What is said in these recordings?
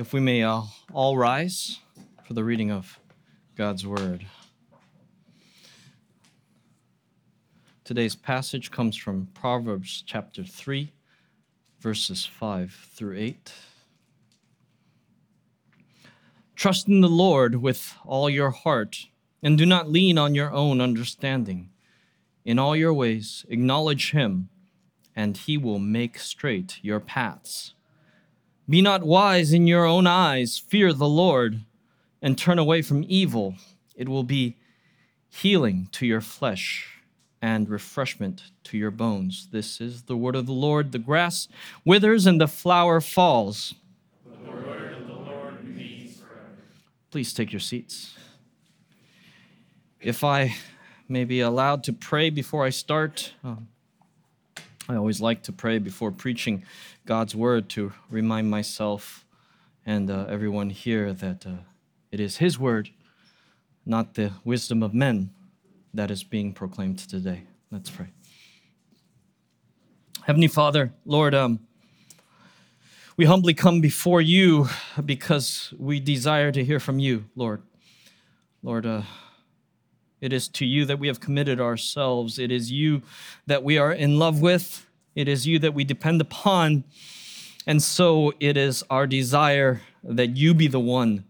If we may uh, all rise for the reading of God's Word. Today's passage comes from Proverbs chapter 3, verses 5 through 8. Trust in the Lord with all your heart, and do not lean on your own understanding. In all your ways, acknowledge Him, and He will make straight your paths. Be not wise in your own eyes, fear the Lord, and turn away from evil. It will be healing to your flesh and refreshment to your bones. This is the word of the Lord. The grass withers and the flower falls. The word of the Lord remains forever. Please take your seats. If I may be allowed to pray before I start, um, I always like to pray before preaching God's word to remind myself and uh, everyone here that uh, it is His word, not the wisdom of men, that is being proclaimed today. Let's pray. Heavenly Father, Lord, um, we humbly come before you because we desire to hear from you, Lord. Lord, uh, it is to you that we have committed ourselves. It is you that we are in love with. It is you that we depend upon. And so it is our desire that you be the one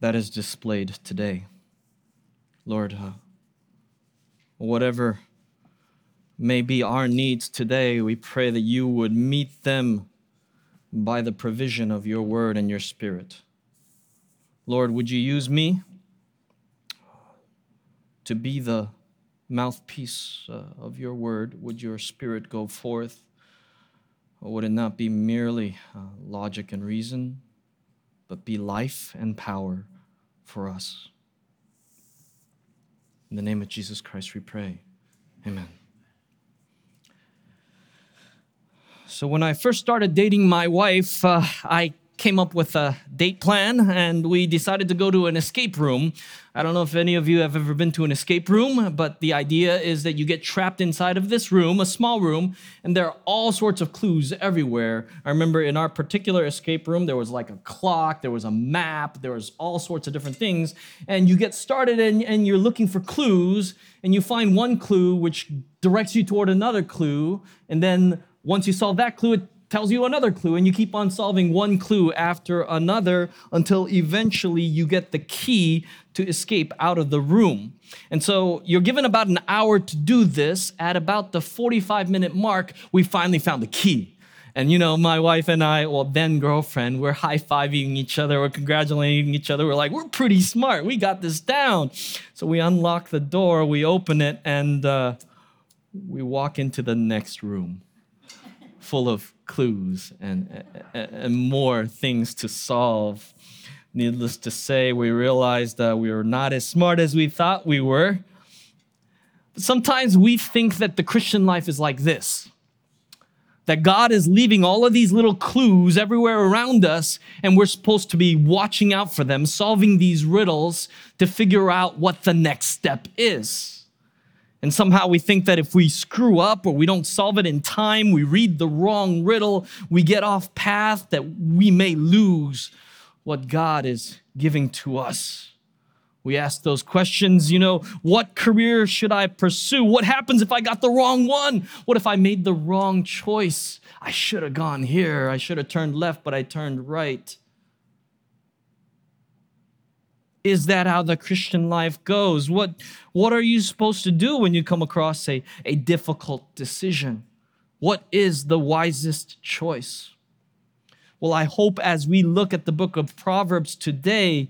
that is displayed today. Lord, uh, whatever may be our needs today, we pray that you would meet them by the provision of your word and your spirit. Lord, would you use me? To be the mouthpiece uh, of your word? Would your spirit go forth? Or would it not be merely uh, logic and reason, but be life and power for us? In the name of Jesus Christ, we pray. Amen. So, when I first started dating my wife, uh, I came up with a date plan and we decided to go to an escape room. I don't know if any of you have ever been to an escape room, but the idea is that you get trapped inside of this room, a small room, and there are all sorts of clues everywhere. I remember in our particular escape room, there was like a clock, there was a map, there was all sorts of different things. And you get started and, and you're looking for clues, and you find one clue which directs you toward another clue. And then once you solve that clue, it tells you another clue, and you keep on solving one clue after another until eventually you get the key to escape out of the room. And so you're given about an hour to do this. At about the 45 minute mark, we finally found the key. And you know, my wife and I, well, then girlfriend, we're high fiving each other, we're congratulating each other. We're like, we're pretty smart, we got this down. So we unlock the door, we open it, and uh, we walk into the next room full of clues and, and more things to solve. Needless to say, we realized that we were not as smart as we thought we were. Sometimes we think that the Christian life is like this that God is leaving all of these little clues everywhere around us, and we're supposed to be watching out for them, solving these riddles to figure out what the next step is. And somehow we think that if we screw up or we don't solve it in time, we read the wrong riddle, we get off path, that we may lose what God is giving to us. We ask those questions, you know, what career should I pursue? What happens if I got the wrong one? What if I made the wrong choice? I should have gone here. I should have turned left, but I turned right. Is that how the Christian life goes? What, what are you supposed to do when you come across a, a difficult decision? What is the wisest choice? Well, I hope as we look at the book of Proverbs today,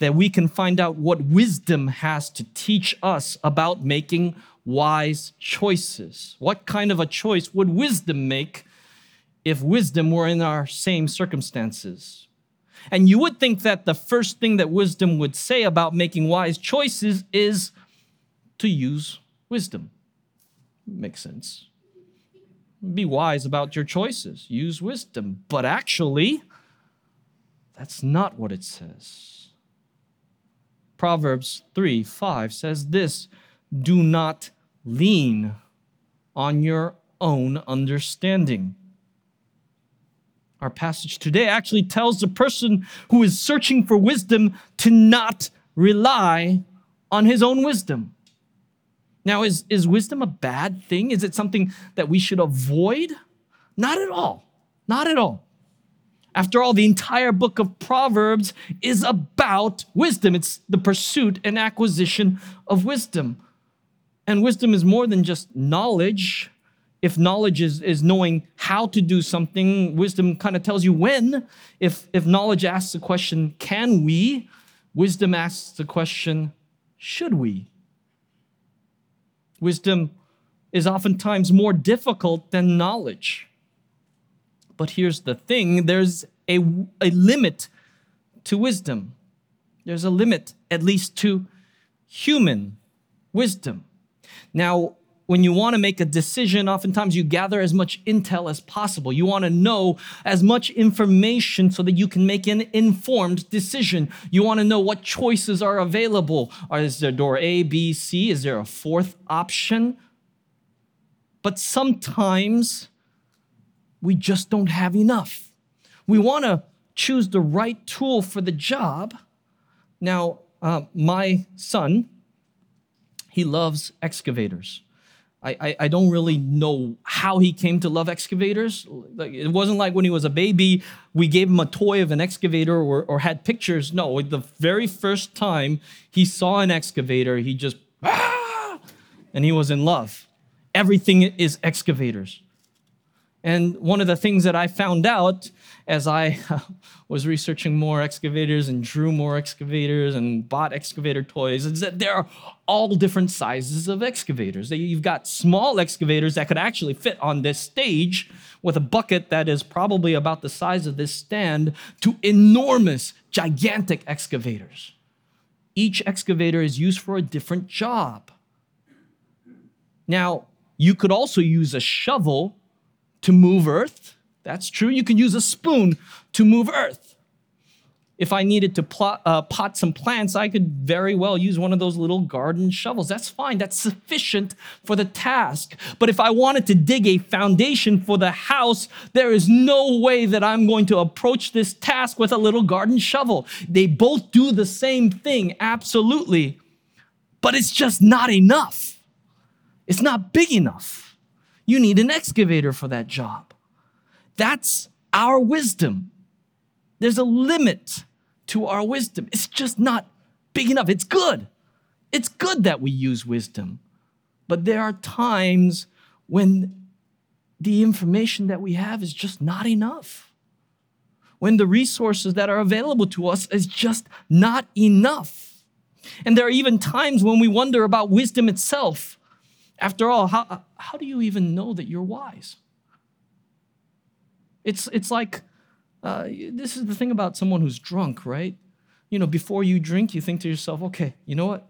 that we can find out what wisdom has to teach us about making wise choices. What kind of a choice would wisdom make if wisdom were in our same circumstances? And you would think that the first thing that wisdom would say about making wise choices is to use wisdom. Makes sense. Be wise about your choices, use wisdom. But actually, that's not what it says. Proverbs 3 5 says this Do not lean on your own understanding Our passage today actually tells the person who is searching for wisdom to not rely on his own wisdom. Now, is, is wisdom a bad thing? Is it something that we should avoid? Not at all. Not at all. After all, the entire book of Proverbs is about wisdom. It's the pursuit and acquisition of wisdom. And wisdom is more than just knowledge. If knowledge is, is knowing how to do something, wisdom kind of tells you when. If, if knowledge asks the question, can we? Wisdom asks the question, should we? Wisdom is oftentimes more difficult than knowledge. But here's the thing there's a, a limit to wisdom. There's a limit, at least to human wisdom. Now, when you want to make a decision, oftentimes you gather as much intel as possible. You want to know as much information so that you can make an informed decision. You want to know what choices are available. Is there door A, B, C? Is there a fourth option? But sometimes we just don't have enough. We want to choose the right tool for the job. Now, uh, my son, he loves excavators. I, I, don't really know how he came to love excavators. Like, it wasn't like when he was a baby, we gave him a toy of an excavator or, or had pictures. No, the very first time he saw an excavator, he just, ah, and he was in love. Everything is excavators. And one of the things that I found out as I was researching more excavators and drew more excavators and bought excavator toys is that there are all different sizes of excavators. You've got small excavators that could actually fit on this stage with a bucket that is probably about the size of this stand to enormous, gigantic excavators. Each excavator is used for a different job. Now, you could also use a shovel to move earth. That's true. You can use a spoon to move earth. If I needed to plot, uh, pot some plants, I could very well use one of those little garden shovels. That's fine. That's sufficient for the task. But if I wanted to dig a foundation for the house, there is no way that I'm going to approach this task with a little garden shovel. They both do the same thing, absolutely. But it's just not enough. It's not big enough. You need an excavator for that job. That's our wisdom. There's a limit to our wisdom. It's just not big enough. It's good. It's good that we use wisdom. But there are times when the information that we have is just not enough. When the resources that are available to us is just not enough. And there are even times when we wonder about wisdom itself. After all, how, how do you even know that you're wise? It's, it's like, uh, this is the thing about someone who's drunk, right? You know, before you drink, you think to yourself, okay, you know what?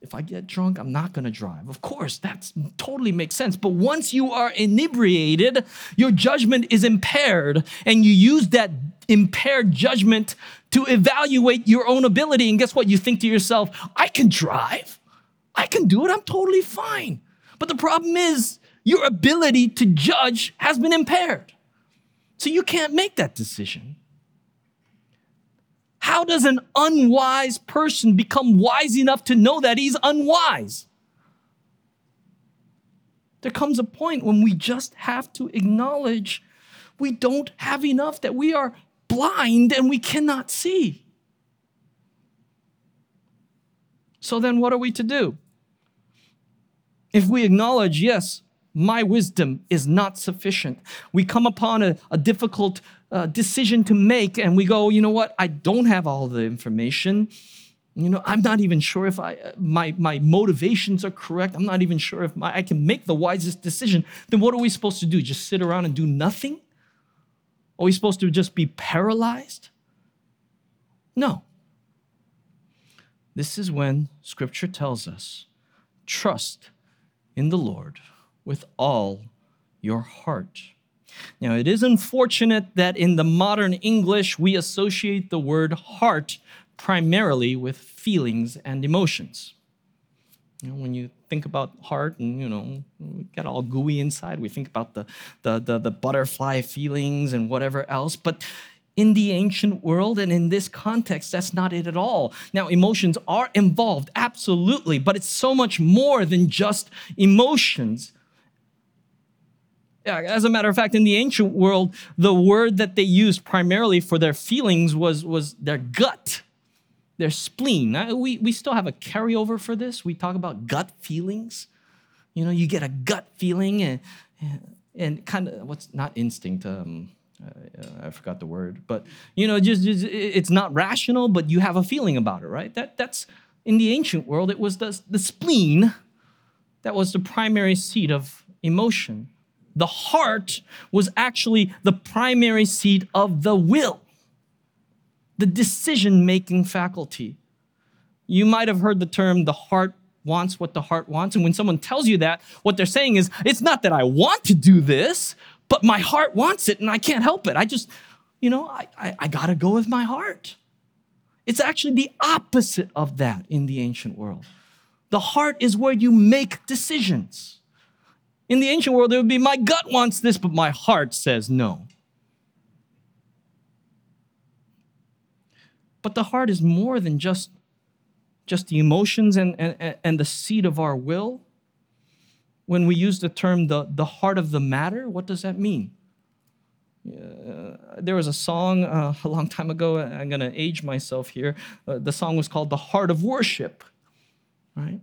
If I get drunk, I'm not gonna drive. Of course, that totally makes sense. But once you are inebriated, your judgment is impaired, and you use that impaired judgment to evaluate your own ability. And guess what? You think to yourself, I can drive. I can do it. I'm totally fine. But the problem is, your ability to judge has been impaired. So you can't make that decision. How does an unwise person become wise enough to know that he's unwise? There comes a point when we just have to acknowledge we don't have enough, that we are blind and we cannot see. So then, what are we to do? If we acknowledge, yes, my wisdom is not sufficient, we come upon a, a difficult uh, decision to make and we go, you know what, I don't have all the information. You know, I'm not even sure if I, my, my motivations are correct. I'm not even sure if my, I can make the wisest decision. Then what are we supposed to do? Just sit around and do nothing? Are we supposed to just be paralyzed? No. This is when scripture tells us trust in the Lord with all your heart. Now, it is unfortunate that in the modern English, we associate the word heart primarily with feelings and emotions. You know, when you think about heart and, you know, we get all gooey inside, we think about the, the, the, the butterfly feelings and whatever else. But in the ancient world and in this context, that's not it at all. Now, emotions are involved, absolutely, but it's so much more than just emotions. As a matter of fact, in the ancient world, the word that they used primarily for their feelings was, was their gut their spleen. We, we still have a carryover for this. We talk about gut feelings. You know, you get a gut feeling and, and kind of what's not instinct. Um, Uh, I forgot the word, but you know, just, just, it's not rational, but you have a feeling about it, right? That that's in the ancient world. It was the the spleen that was the primary seat of emotion. The heart was actually the primary seat of the will the decision making faculty. You might have heard the term the heart wants what the heart wants. And when someone tells you that, what they're saying is, it's not that I want to do this, but my heart wants it and I can't help it. I just, you know, I, I, I got to go with my heart. It's actually the opposite of that in the ancient world. The heart is where you make decisions. In the ancient world, it would be my gut wants this, but my heart says no. But the heart is more than just, just the emotions and, and, and the seat of our will. When we use the term the, the heart of the matter, what does that mean? Uh, there was a song uh, a long time ago. I'm going to age myself here. Uh, the song was called The Heart of Worship, right?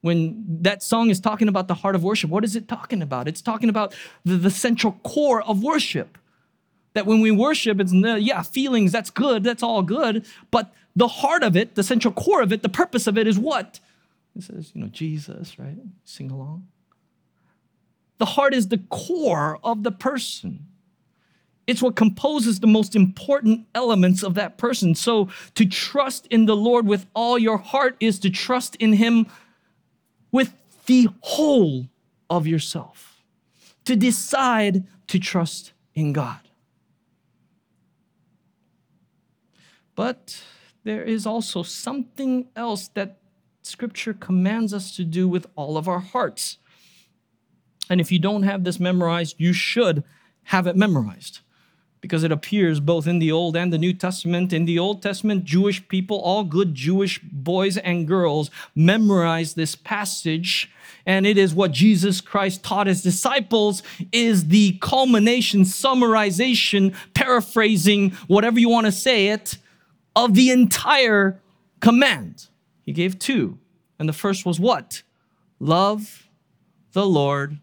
When that song is talking about the heart of worship, what is it talking about? It's talking about the, the central core of worship that when we worship, it's, yeah, feelings, that's good, that's all good. But the heart of it, the central core of it, the purpose of it is what? It says, you know, Jesus, right? Sing along. The heart is the core of the person. It's what composes the most important elements of that person. So to trust in the Lord with all your heart is to trust in Him with the whole of yourself. To decide to trust in God. But there is also something else that Scripture commands us to do with all of our hearts. And if you don't have this memorized, you should have it memorized because it appears both in the Old and the New Testament. In the Old Testament, Jewish people, all good Jewish boys and girls, memorize this passage. And it is what Jesus Christ taught his disciples is the culmination, summarization, paraphrasing, whatever you want to say it, of the entire command. He gave two. And the first was what? Love the Lord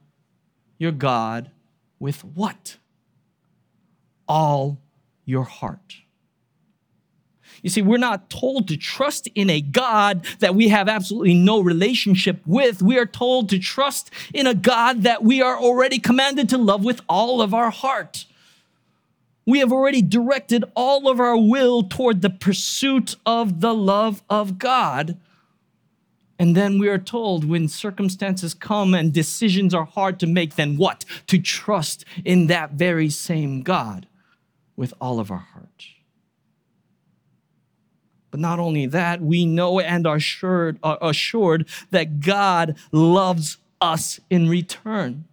your God with what? All your heart. You see, we're not told to trust in a God that we have absolutely no relationship with. We are told to trust in a God that we are already commanded to love with all of our heart. We have already directed all of our will toward the pursuit of the love of God. And then we are told when circumstances come and decisions are hard to make, then what? To trust in that very same God with all of our heart. But not only that, we know and are assured, are assured that God loves us in return.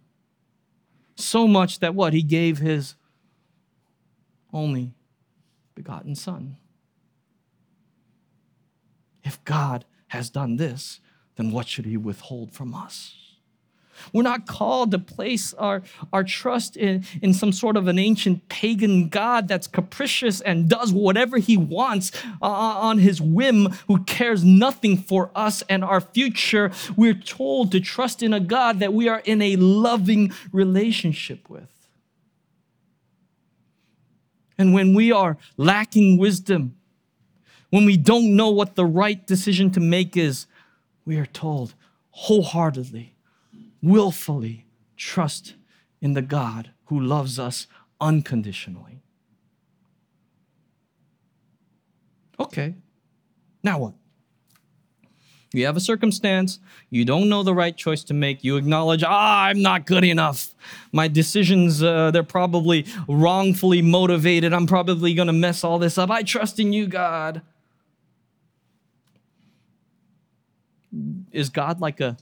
So much that what? He gave his only begotten Son. If God has done this, then what should He withhold from us? We're not called to place our, our trust in, in some sort of an ancient pagan God that's capricious and does whatever he wants uh, on his whim, who cares nothing for us and our future. We're told to trust in a God that we are in a loving relationship with. And when we are lacking wisdom, when we don't know what the right decision to make is, we are told wholeheartedly, willfully trust in the God who loves us unconditionally. Okay, now what? You have a circumstance, you don't know the right choice to make, you acknowledge, ah, I'm not good enough. My decisions, uh, they're probably wrongfully motivated. I'm probably going to mess all this up. I trust in you, God. Is God like a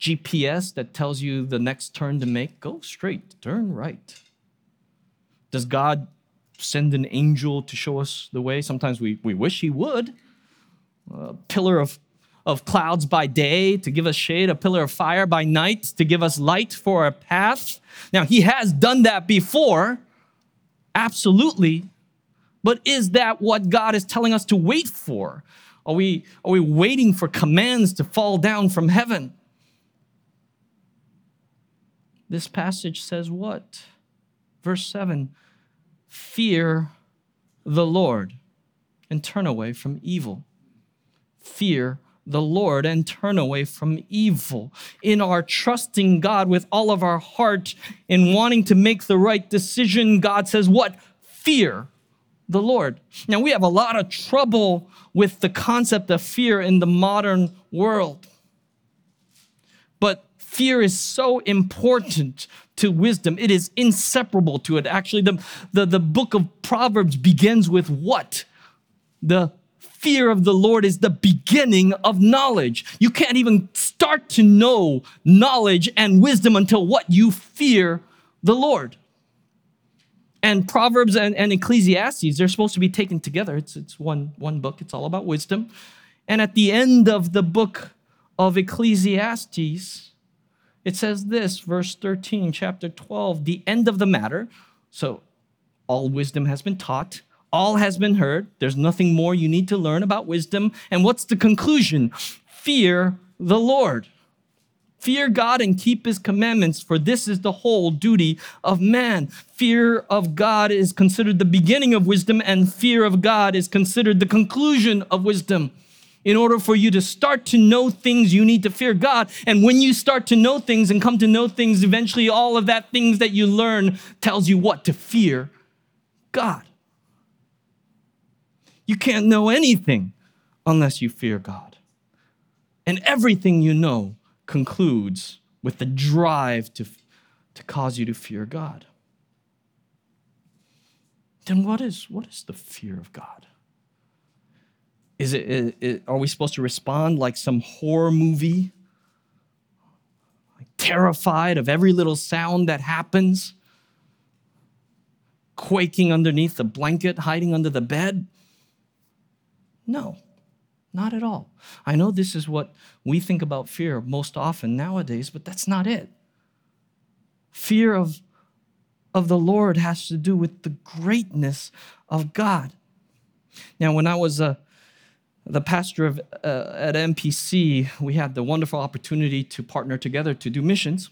GPS that tells you the next turn to make? Go straight, turn right. Does God send an angel to show us the way? Sometimes we, we wish He would. A pillar of, of clouds by day to give us shade, a pillar of fire by night to give us light for our path. Now, He has done that before, absolutely. But is that what God is telling us to wait for? Are we, are we waiting for commands to fall down from heaven? This passage says what? Verse 7 Fear the Lord and turn away from evil. Fear the Lord and turn away from evil. In our trusting God with all of our heart, in wanting to make the right decision, God says, What? Fear the Lord. Now, we have a lot of trouble with the concept of fear in the modern world. But fear is so important to wisdom, it is inseparable to it. Actually, the, the, the book of Proverbs begins with what? The fear of the Lord is the beginning of knowledge. You can't even start to know knowledge and wisdom until what you fear the Lord and Proverbs and, and Ecclesiastes, they're supposed to be taken together. It's, it's one, one book, it's all about wisdom. And at the end of the book of Ecclesiastes, it says this, verse 13, chapter 12, the end of the matter. So all wisdom has been taught, all has been heard. There's nothing more you need to learn about wisdom. And what's the conclusion? Fear the Lord. Fear God and keep his commandments, for this is the whole duty of man. Fear of God is considered the beginning of wisdom, and fear of God is considered the conclusion of wisdom. In order for you to start to know things, you need to fear God. And when you start to know things and come to know things, eventually all of that things that you learn tells you what? To fear God. You can't know anything unless you fear God. And everything you know concludes with the drive to, to cause you to fear God. Then what is, what is the fear of God? Is it, is it, are we supposed to respond like some horror movie? Like terrified of every little sound that happens? Quaking underneath the blanket, hiding under the bed? No. Not at all. I know this is what we think about fear most often nowadays, but that's not it. Fear of, of the Lord has to do with the greatness of God. Now, when I was uh, the pastor of, uh, at MPC, we had the wonderful opportunity to partner together to do missions.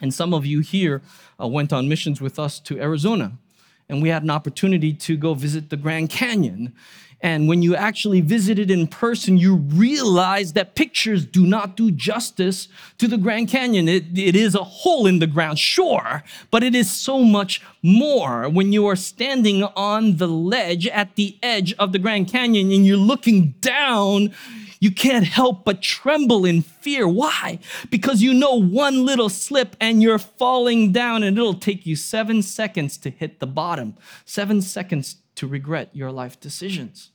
And some of you here uh, went on missions with us to Arizona. And we had an opportunity to go visit the Grand Canyon. And when you actually visit it in person, you realize that pictures do not do justice to the Grand Canyon. It, it is a hole in the ground, sure, but it is so much more. When you are standing on the ledge at the edge of the Grand Canyon and you're looking down, you can't help but tremble in fear. Why? Because you know one little slip and you're falling down, and it'll take you seven seconds to hit the bottom, seven seconds to regret your life decisions.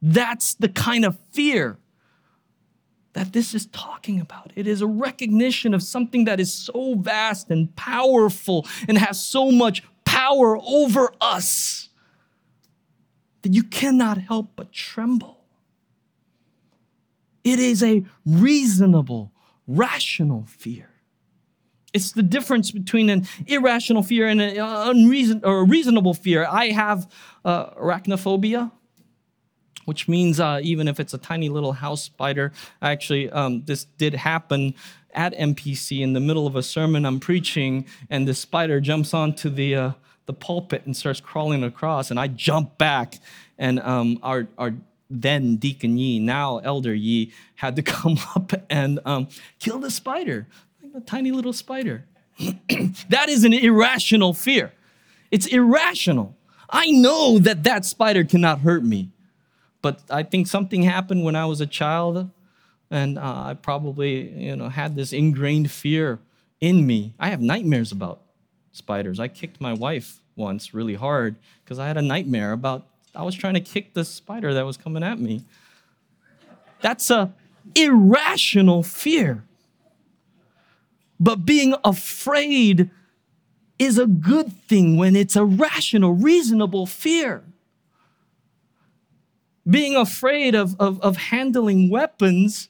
That's the kind of fear that this is talking about. It is a recognition of something that is so vast and powerful and has so much power over us that you cannot help but tremble. It is a reasonable, rational fear. It's the difference between an irrational fear and an unreason or a reasonable fear. I have uh, arachnophobia, which means uh, even if it's a tiny little house spider, actually, um, this did happen at MPC in the middle of a sermon I'm preaching, and the spider jumps onto the uh, the pulpit and starts crawling across, and I jump back, and um, our our then Deacon Yi, now Elder Yi, had to come up and um, kill the spider a tiny little spider. that is an irrational fear. It's irrational. I know that that spider cannot hurt me, but I think something happened when I was a child, and uh, I probably, you know, had this ingrained fear in me. I have nightmares about spiders. I kicked my wife once really hard because I had a nightmare about I was trying to kick the spider that was coming at me. That's a irrational fear. But being afraid is a good thing when it's a rational, reasonable fear. Being afraid of, of, of handling weapons,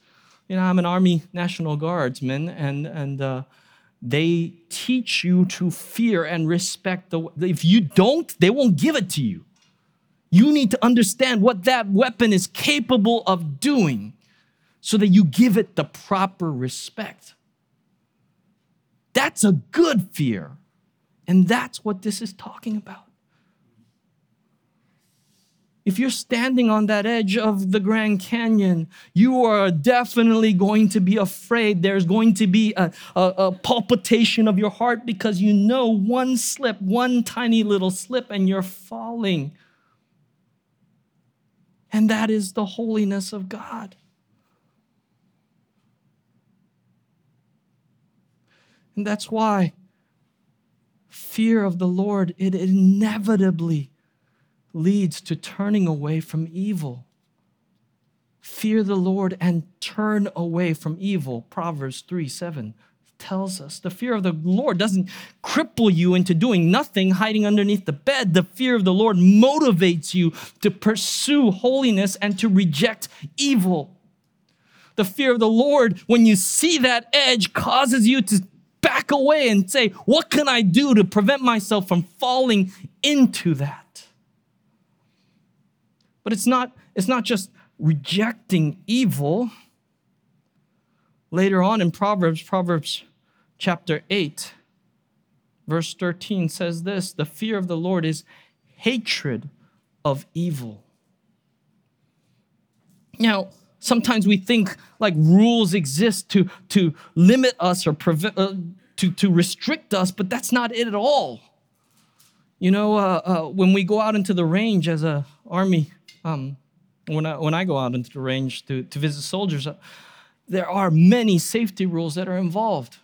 you know, I'm an Army National Guardsman, and, and uh, they teach you to fear and respect the if you don't they won't give it to you. You need to understand what that weapon is capable of doing so that you give it the proper respect. That's a good fear. And that's what this is talking about if you're standing on that edge of the Grand Canyon, you are definitely going to be afraid. There's going to be a, a, a, palpitation of your heart because you know one slip, one tiny little slip, and you're falling. And that is the holiness of God. And that's why fear of the Lord, it inevitably leads to turning away from evil. Fear the Lord and turn away from evil. Proverbs 3 7 tells us the fear of the Lord doesn't cripple you into doing nothing, hiding underneath the bed. The fear of the Lord motivates you to pursue holiness and to reject evil. The fear of the Lord, when you see that edge, causes you to back away and say, What can I do to prevent myself from falling into that? But it's not, it's not just rejecting evil. Later on in Proverbs, Proverbs chapter 8, verse 13 says this The fear of the Lord is hatred of evil. Now, sometimes we think like rules exist to, to limit us or prevent, uh, to, to restrict us, but that's not it at all. You know, uh, uh, when we go out into the range as a army um, when I when I go out into the range to to visit soldiers, uh, there are many safety rules that are involved.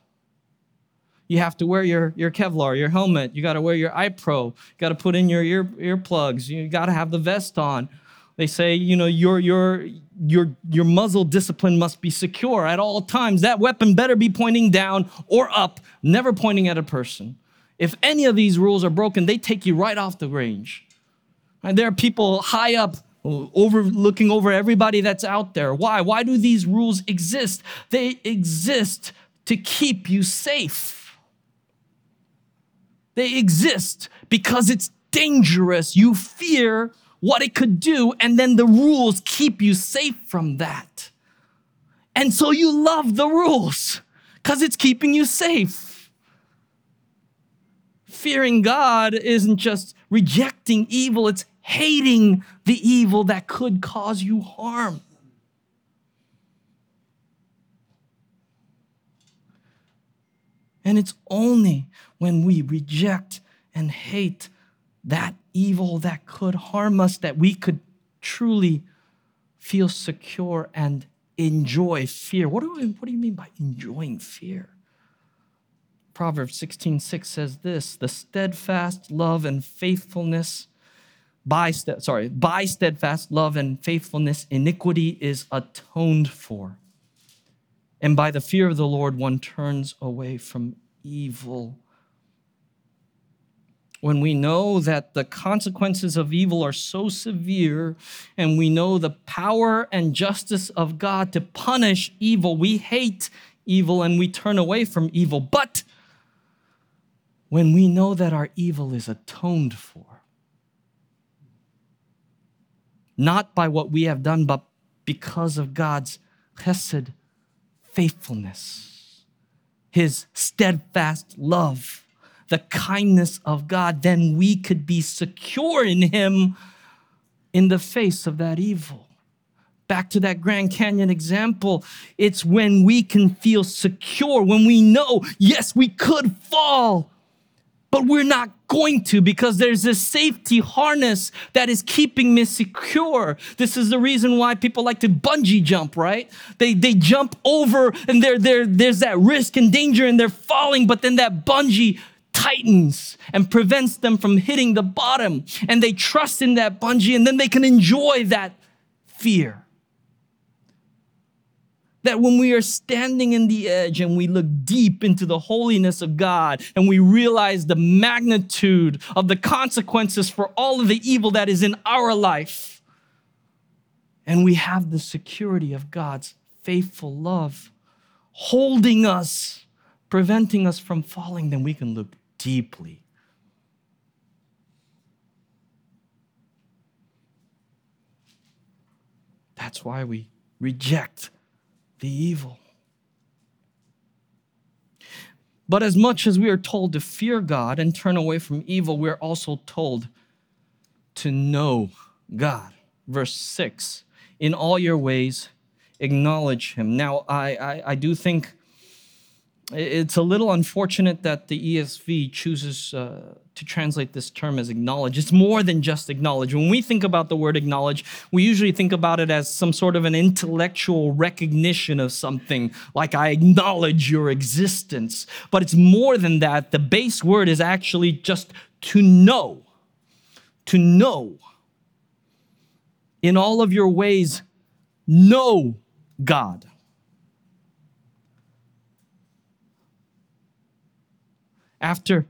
You have to wear your, your Kevlar, your helmet. You got to wear your eye pro. You got to put in your ear earplugs. You got to have the vest on. They say, you know, your your your your muzzle discipline must be secure at all times. That weapon better be pointing down or up, never pointing at a person. If any of these rules are broken, they take you right off the range. And there are people high up over looking over everybody that's out there. Why? Why do these rules exist? They exist to keep you safe. They exist because it's dangerous. You fear what it could do, and then the rules keep you safe from that. And so you love the rules because it's keeping you safe. Fearing God isn't just rejecting evil, it's hating the evil that could cause you harm. And it's only when we reject and hate that evil that could harm us that we could truly feel secure and enjoy fear. What do, we, what do you mean by enjoying fear? Proverbs 16 6 says this the steadfast love and faithfulness by sorry, by steadfast love and faithfulness, iniquity is atoned for. And by the fear of the Lord, one turns away from evil. When we know that the consequences of evil are so severe, and we know the power and justice of God to punish evil, we hate evil and we turn away from evil. But when we know that our evil is atoned for, not by what we have done, but because of God's chesed, faithfulness, his steadfast love, the kindness of God, then we could be secure in him in the face of that evil. Back to that Grand Canyon example, it's when we can feel secure, when we know, yes, we could fall, but we're not going to because there's a safety harness that is keeping me secure. This is the reason why people like to bungee jump, right? They, they jump over and there there's that risk and danger and they're falling, but then that bungee tightens and prevents them from hitting the bottom. And they trust in that bungee and then they can enjoy that fear. That when we are standing in the edge and we look deep into the holiness of God and we realize the magnitude of the consequences for all of the evil that is in our life, and we have the security of God's faithful love holding us, preventing us from falling, then we can look deeply That's why we reject the evil. But as much as we are told to fear God and turn away from evil, we're also told to know God. Verse 6 In all your ways, acknowledge Him. Now, I, I, I do think it's a little unfortunate that the ESV chooses uh, to translate this term as acknowledge. It's more than just acknowledge. When we think about the word acknowledge, we usually think about it as some sort of an intellectual recognition of something, like I acknowledge your existence. But it's more than that. The base word is actually just to know. To know. In all of your ways, know God. After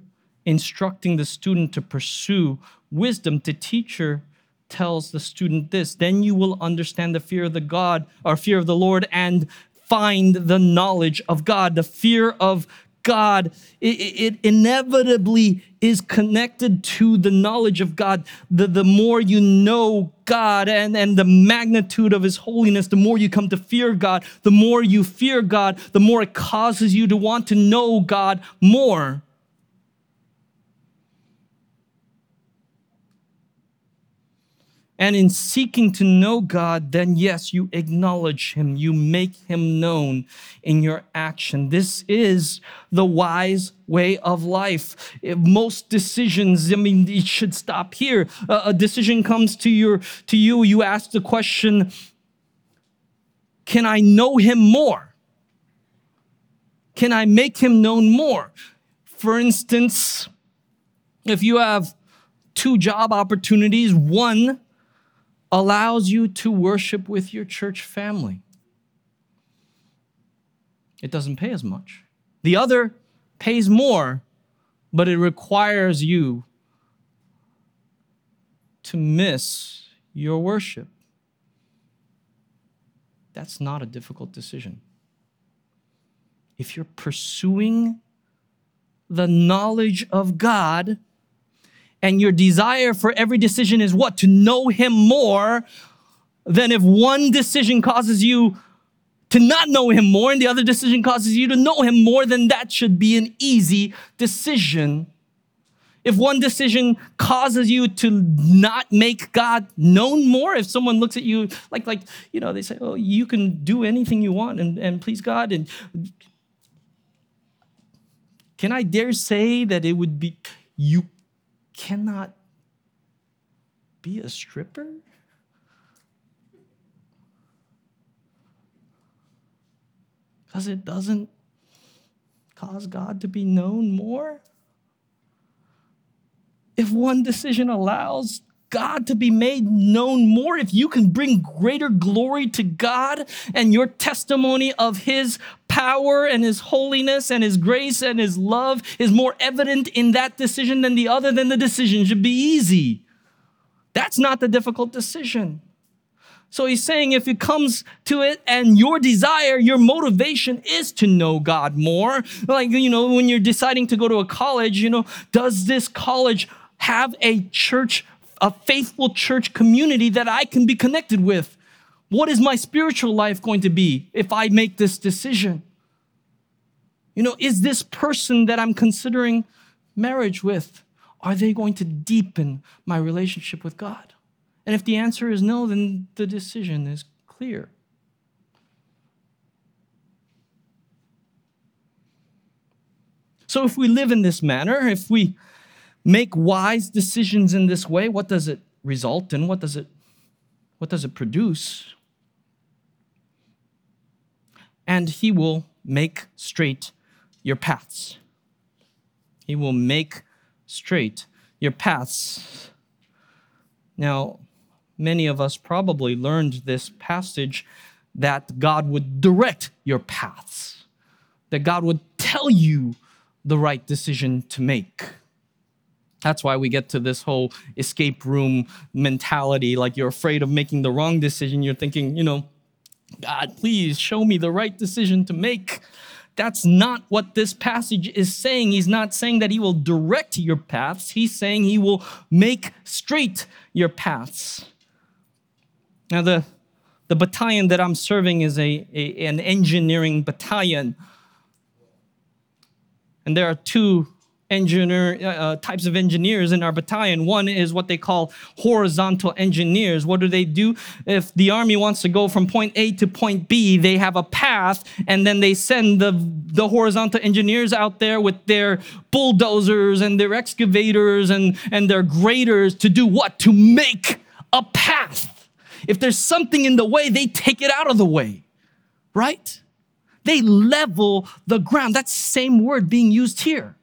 instructing the student to pursue wisdom, the teacher tells the student this then you will understand the fear of the God or fear of the Lord and find the knowledge of God. The fear of God, it, it, inevitably is connected to the knowledge of God. The, the more you know God and, and the magnitude of His holiness, the more you come to fear God. The more you fear God, the more it causes you to want to know God more. And in seeking to know God, then yes, you acknowledge Him, you make Him known in your action. This is the wise way of life. If most decisions, I mean, it should stop here. a decision comes to your to you, you ask the question, can I know Him more? Can I make Him known more? For instance, if you have two job opportunities, one allows you to worship with your church family. It doesn't pay as much. The other pays more, but it requires you to miss your worship. That's not a difficult decision. If you're pursuing the knowledge of God, and your desire for every decision is what? To know Him more, then if one decision causes you to not know Him more and the other decision causes you to know Him more, then that should be an easy decision. If one decision causes you to not make God known more, if someone looks at you like, like you know, they say, oh, you can do anything you want and, and please God, and can I dare say that it would be you cannot be a stripper? Because it doesn't cause God to be known more? If one decision allows God to be made known more, if you can bring greater glory to God and your testimony of His power and His holiness and His grace and His love is more evident in that decision than the other, then the decision should be easy. That's not the difficult decision. So he's saying if it comes to it and your desire, your motivation is to know God more. Like, you know, when you're deciding to go to a college, you know, does this college have a church a faithful church community that I can be connected with? What is my spiritual life going to be if I make this decision? You know, is this person that I'm considering marriage with, are they going to deepen my relationship with God? And if the answer is no, then the decision is clear. So if we live in this manner, if we make wise decisions in this way, what does it result in? What does it, what does it produce? And he will make straight your paths. He will make straight your paths. Now, many of us probably learned this passage that God would direct your paths, that God would tell you the right decision to make. That's why we get to this whole escape room mentality. Like you're afraid of making the wrong decision. You're thinking, you know, God, please show me the right decision to make. That's not what this passage is saying. He's not saying that he will direct your paths, he's saying he will make straight your paths. Now, the, the battalion that I'm serving is a, a an engineering battalion. And there are two engineer uh, uh, types of engineers in our battalion. One is what they call horizontal engineers. What do they do? If the army wants to go from point A to point B, they have a path, and then they send the the horizontal engineers out there with their bulldozers and their excavators and and their graders to do what? To make a path. If there's something in the way, they take it out of the way, right? They level the ground. That's the same word being used here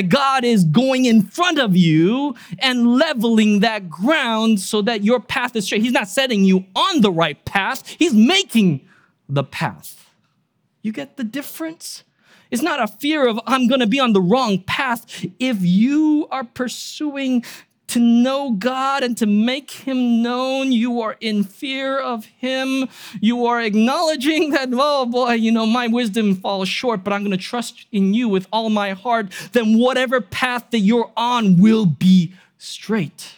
that God is going in front of you and leveling that ground so that your path is straight. He's not setting you on the right path, He's making the path. You get the difference? It's not a fear of I'm going to be on the wrong path. If you are pursuing to know God and to make Him known. You are in fear of Him. You are acknowledging that, oh boy, you know, my wisdom falls short, but I'm going to trust in you with all my heart. Then whatever path that you're on will be straight.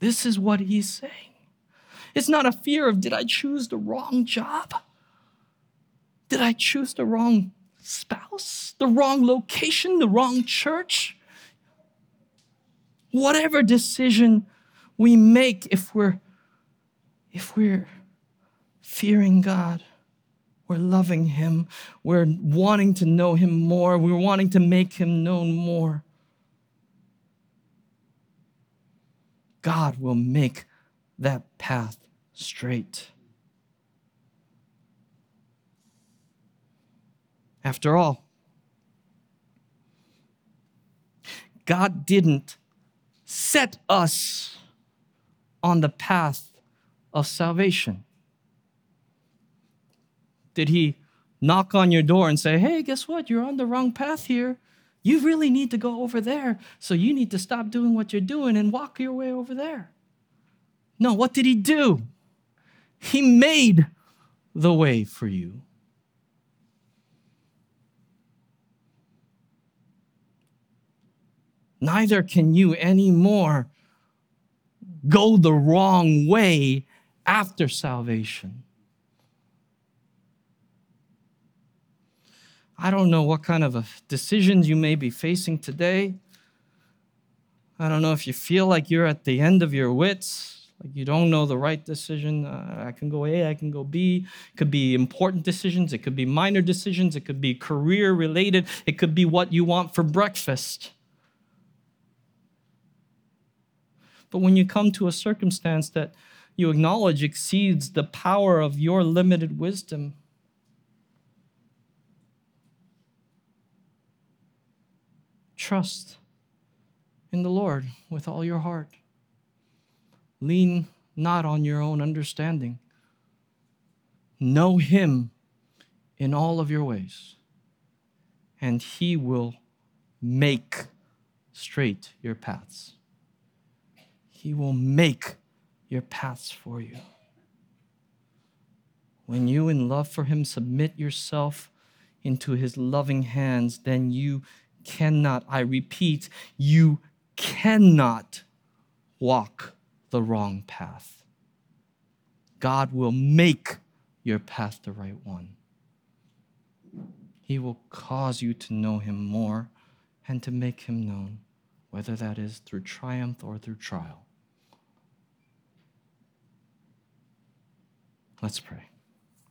This is what He's saying. It's not a fear of, did I choose the wrong job? Did I choose the wrong spouse, the wrong location, the wrong church? Whatever decision we make if we're if we're fearing God, we're loving him, we're wanting to know him more, we're wanting to make him known more. God will make that path straight. After all, God didn't set us on the path of salvation? Did he knock on your door and say, Hey, guess what? You're on the wrong path here. You really need to go over there. So you need to stop doing what you're doing and walk your way over there. No, what did he do? He made the way for you. Neither can you anymore go the wrong way after salvation. I don't know what kind of decisions you may be facing today. I don't know if you feel like you're at the end of your wits, like you don't know the right decision. Uh, I can go A, I can go B. It could be important decisions, it could be minor decisions, it could be career related, it could be what you want for breakfast. But when you come to a circumstance that you acknowledge exceeds the power of your limited wisdom, trust in the Lord with all your heart. Lean not on your own understanding. Know Him in all of your ways, and He will make straight your paths. He will make your paths for you. When you, in love for Him, submit yourself into His loving hands, then you cannot, I repeat, you cannot walk the wrong path. God will make your path the right one. He will cause you to know Him more and to make Him known, whether that is through triumph or through trial. Let's pray.